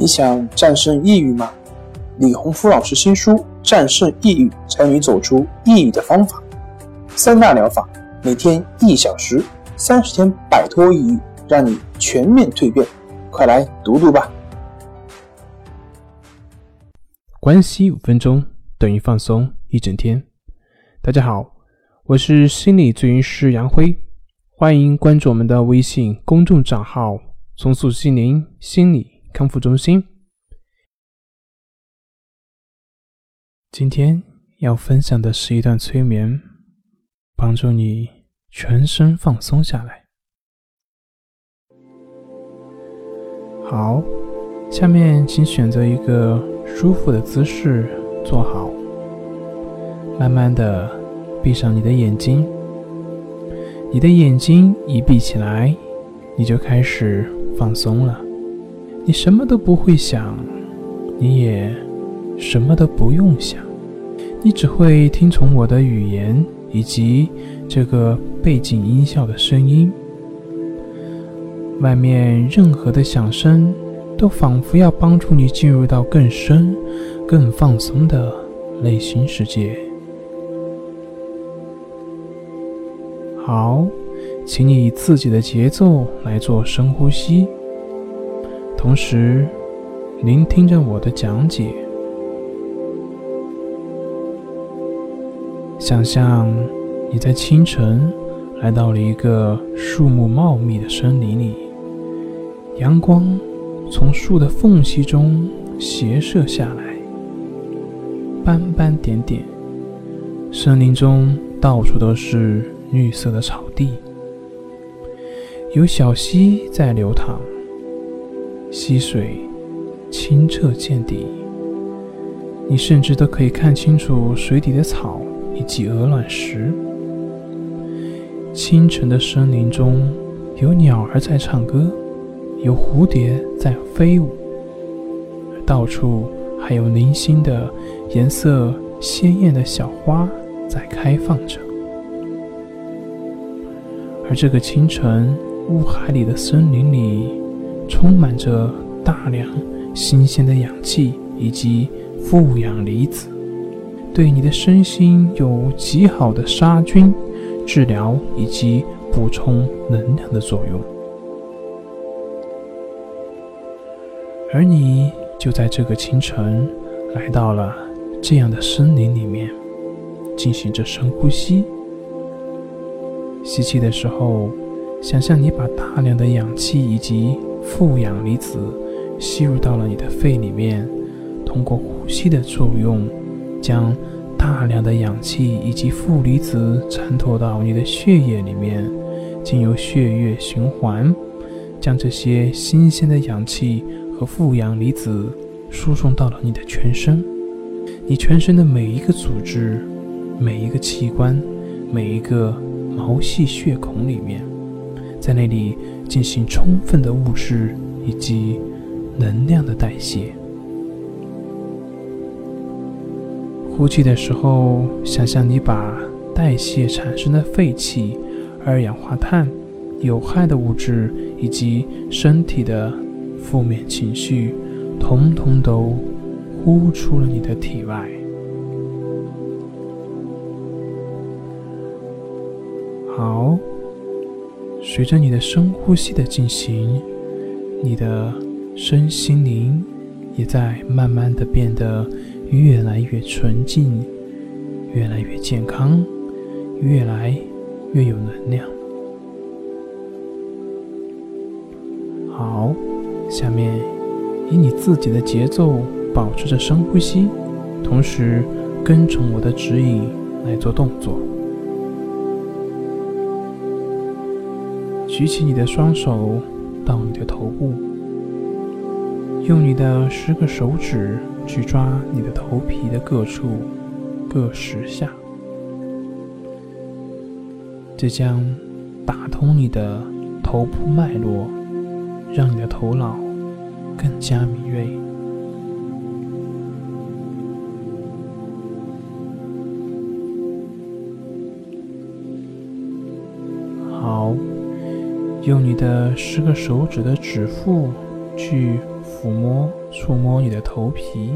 你想战胜抑郁吗？李洪福老师新书《战胜抑郁，教你走出抑郁的方法》，三大疗法，每天一小时，三十天摆脱抑郁，让你全面蜕变。快来读读吧！关系五分钟等于放松一整天。大家好，我是心理咨询师杨辉，欢迎关注我们的微信公众账号“重塑心灵心理”。康复中心。今天要分享的是一段催眠，帮助你全身放松下来。好，下面请选择一个舒服的姿势坐好，慢慢的闭上你的眼睛。你的眼睛一闭起来，你就开始放松了。你什么都不会想，你也什么都不用想，你只会听从我的语言以及这个背景音效的声音。外面任何的响声都仿佛要帮助你进入到更深、更放松的内心世界。好，请你以自己的节奏来做深呼吸。同时，聆听着我的讲解。想象你在清晨来到了一个树木茂密的森林里，阳光从树的缝隙中斜射下来，斑斑点点。森林中到处都是绿色的草地，有小溪在流淌。溪水清澈见底，你甚至都可以看清楚水底的草以及鹅卵石。清晨的森林中有鸟儿在唱歌，有蝴蝶在飞舞，到处还有零星的颜色鲜艳的小花在开放着。而这个清晨，雾海里的森林里。充满着大量新鲜的氧气以及负氧离子，对你的身心有极好的杀菌、治疗以及补充能量的作用。而你就在这个清晨来到了这样的森林里面，进行着深呼吸。吸气的时候，想象你把大量的氧气以及负氧离子吸入到了你的肺里面，通过呼吸的作用，将大量的氧气以及负离子渗透到你的血液里面，经由血液循环，将这些新鲜的氧气和负氧离子输送到了你的全身，你全身的每一个组织、每一个器官、每一个毛细血孔里面。在那里进行充分的物质以及能量的代谢。呼气的时候，想象你把代谢产生的废气、二氧化碳、有害的物质以及身体的负面情绪，统统都呼出了你的体外。随着你的深呼吸的进行，你的身心灵也在慢慢的变得越来越纯净，越来越健康，越来越有能量。好，下面以你自己的节奏保持着深呼吸，同时跟从我的指引来做动作。举起你的双手到你的头部，用你的十个手指去抓你的头皮的各处，各十下，这将打通你的头部脉络，让你的头脑更加敏锐。用你的十个手指的指腹去抚摸、触摸你的头皮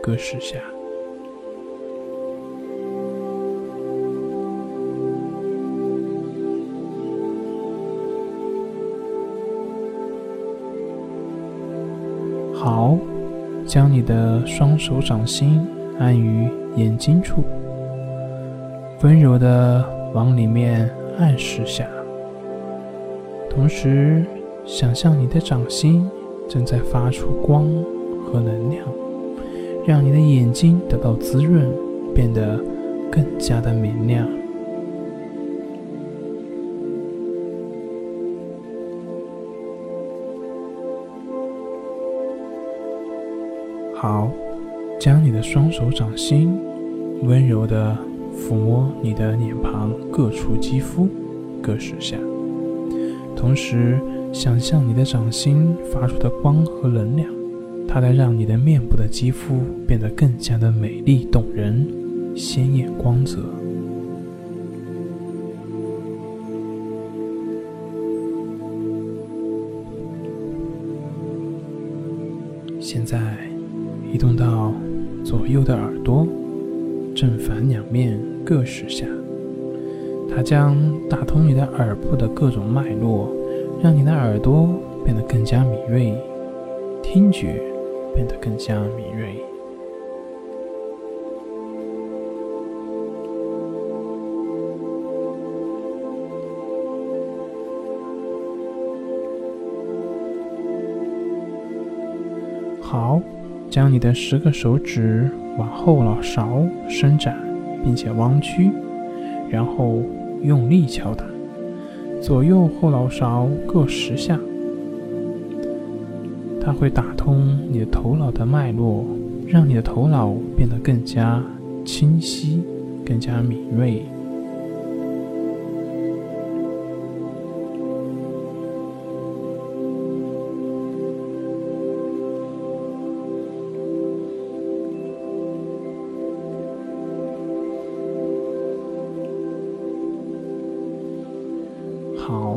各十下。好，将你的双手掌心按于眼睛处，温柔的往里面按十下，同时想象你的掌心正在发出光和能量，让你的眼睛得到滋润，变得更加的明亮。好，将你的双手掌心温柔的抚摸你的脸庞各处肌肤各十下，同时想象你的掌心发出的光和能量，它在让你的面部的肌肤变得更加的美丽动人、鲜艳光泽。现在。移动到左右的耳朵，正反两面各十下。它将打通你的耳部的各种脉络，让你的耳朵变得更加敏锐，听觉变得更加敏锐。好。将你的十个手指往后脑勺伸展，并且弯曲，然后用力敲打，左右后脑勺各十下。它会打通你的头脑的脉络，让你的头脑变得更加清晰、更加敏锐。好，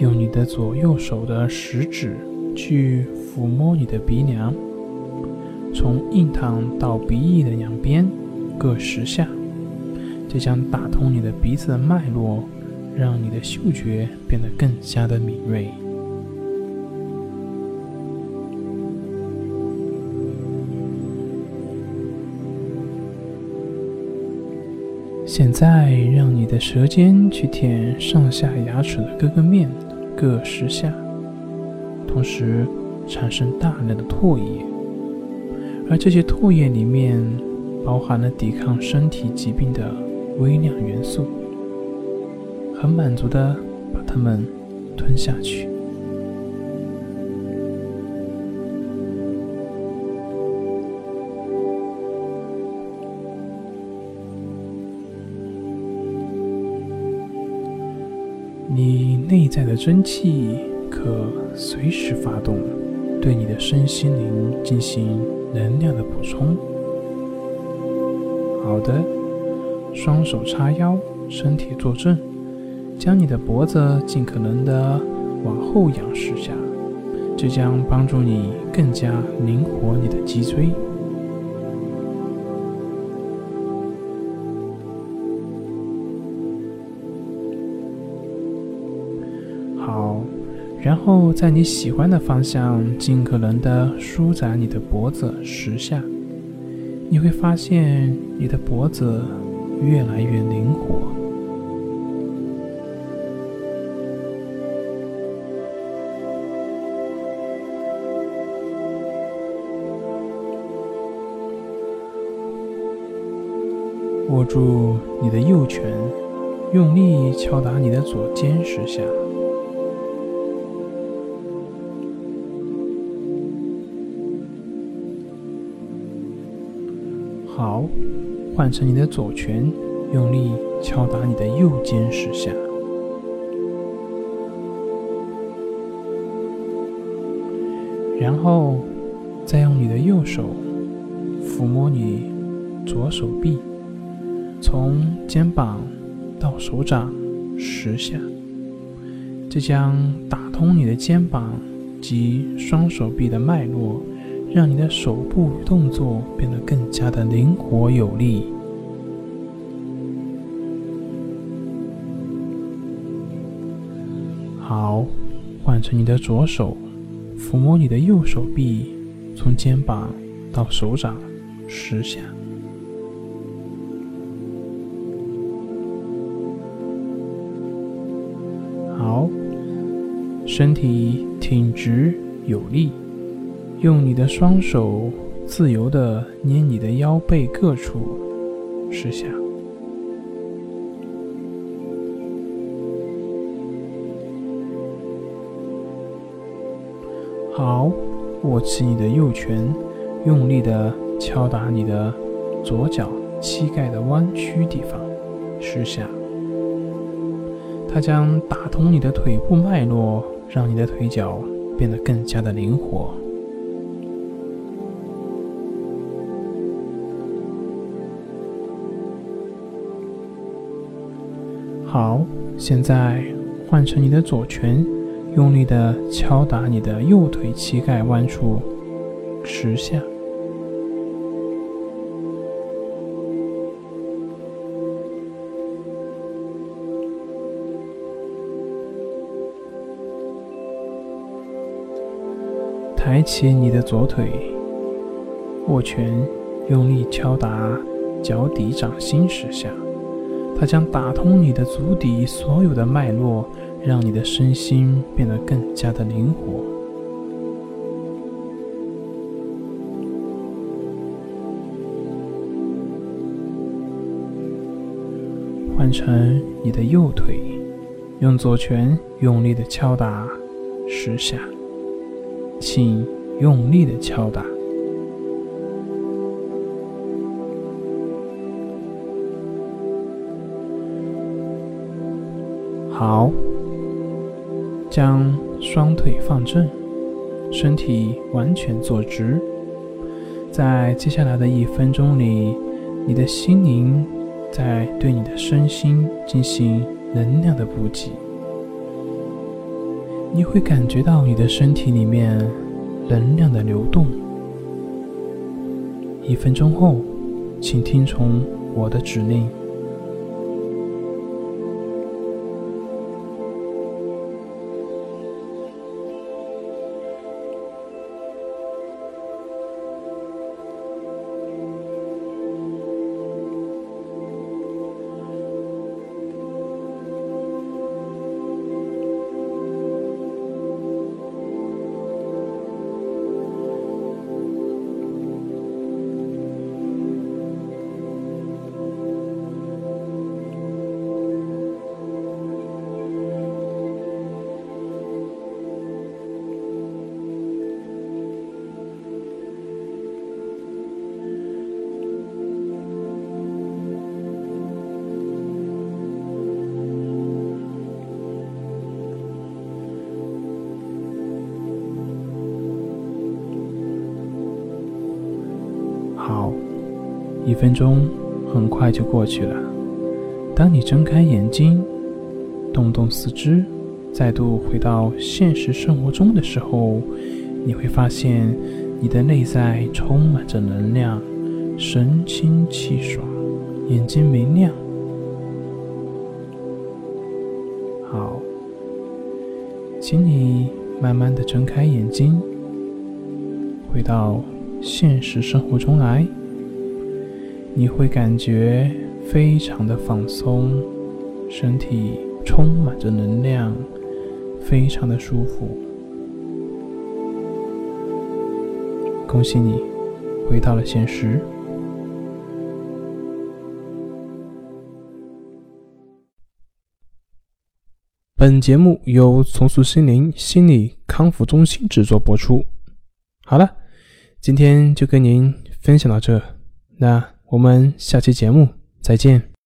用你的左右手的食指去抚摸你的鼻梁，从印堂到鼻翼的两边各十下，这将打通你的鼻子的脉络，让你的嗅觉变得更加的敏锐。现在，让你的舌尖去舔上下牙齿的各个面，各十下，同时产生大量的唾液，而这些唾液里面包含了抵抗身体疾病的微量元素，很满足的把它们吞下去。内在的真气可随时发动，对你的身心灵进行能量的补充。好的，双手叉腰，身体坐正，将你的脖子尽可能的往后仰十下，这将帮助你更加灵活你的脊椎。然后在你喜欢的方向，尽可能的舒展你的脖子十下，你会发现你的脖子越来越灵活。握住你的右拳，用力敲打你的左肩十下。换成你的左拳，用力敲打你的右肩十下，然后再用你的右手抚摸你左手臂，从肩膀到手掌十下，这将打通你的肩膀，及双手臂的脉络，让你的手部动作变得更加的灵活有力。好，换成你的左手，抚摸你的右手臂，从肩膀到手掌十下。好，身体挺直有力，用你的双手自由的捏你的腰背各处十下。好，握起你的右拳，用力的敲打你的左脚膝盖的弯曲地方十下。它将打通你的腿部脉络，让你的腿脚变得更加的灵活。好，现在换成你的左拳，用力的敲打你的右腿膝盖弯处十下。抬起你的左腿，握拳，用力敲打脚底掌心十下，它将打通你的足底所有的脉络，让你的身心变得更加的灵活。换成你的右腿，用左拳用力的敲打十下。请用力的敲打。好，将双腿放正，身体完全坐直。在接下来的一分钟里，你的心灵在对你的身心进行能量的补给。你会感觉到你的身体里面能量的流动。一分钟后，请听从我的指令。一分钟很快就过去了。当你睁开眼睛，动动四肢，再度回到现实生活中的时候，你会发现你的内在充满着能量，神清气爽，眼睛明亮。好，请你慢慢的睁开眼睛，回到。现实生活中来，你会感觉非常的放松，身体充满着能量，非常的舒服。恭喜你，回到了现实。本节目由重塑心灵心理康复中心制作播出。好了。今天就跟您分享到这，那我们下期节目再见。